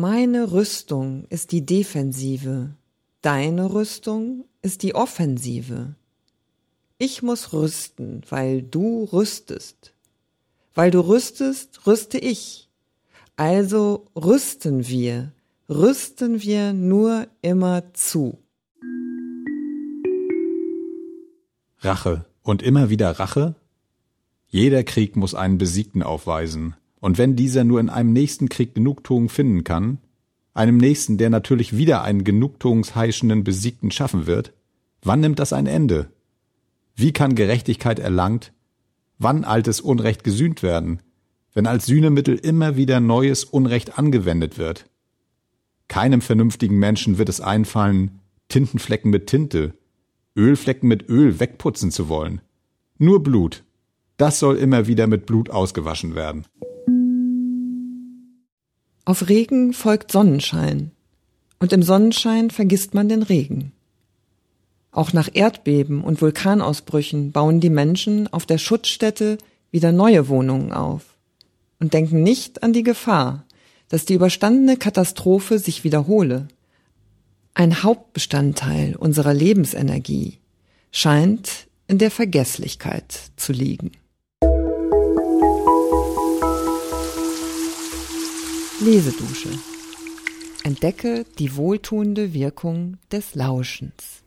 Meine Rüstung ist die Defensive, deine Rüstung ist die Offensive. Ich muss rüsten, weil du rüstest. Weil du rüstest, rüste ich. Also rüsten wir, rüsten wir nur immer zu. Rache und immer wieder Rache? Jeder Krieg muss einen Besiegten aufweisen, und wenn dieser nur in einem nächsten Krieg Genugtuung finden kann, einem nächsten, der natürlich wieder einen genugtuungsheischenden Besiegten schaffen wird, wann nimmt das ein Ende? Wie kann Gerechtigkeit erlangt, wann altes Unrecht gesühnt werden, wenn als Sühnemittel immer wieder neues Unrecht angewendet wird? Keinem vernünftigen Menschen wird es einfallen, Tintenflecken mit Tinte, Ölflecken mit Öl wegputzen zu wollen. Nur Blut. Das soll immer wieder mit Blut ausgewaschen werden. Auf Regen folgt Sonnenschein, und im Sonnenschein vergisst man den Regen. Auch nach Erdbeben und Vulkanausbrüchen bauen die Menschen auf der Schutzstätte wieder neue Wohnungen auf und denken nicht an die Gefahr, dass die überstandene Katastrophe sich wiederhole. Ein Hauptbestandteil unserer Lebensenergie scheint in der Vergesslichkeit zu liegen. Lesedusche. Entdecke die wohltuende Wirkung des Lauschens.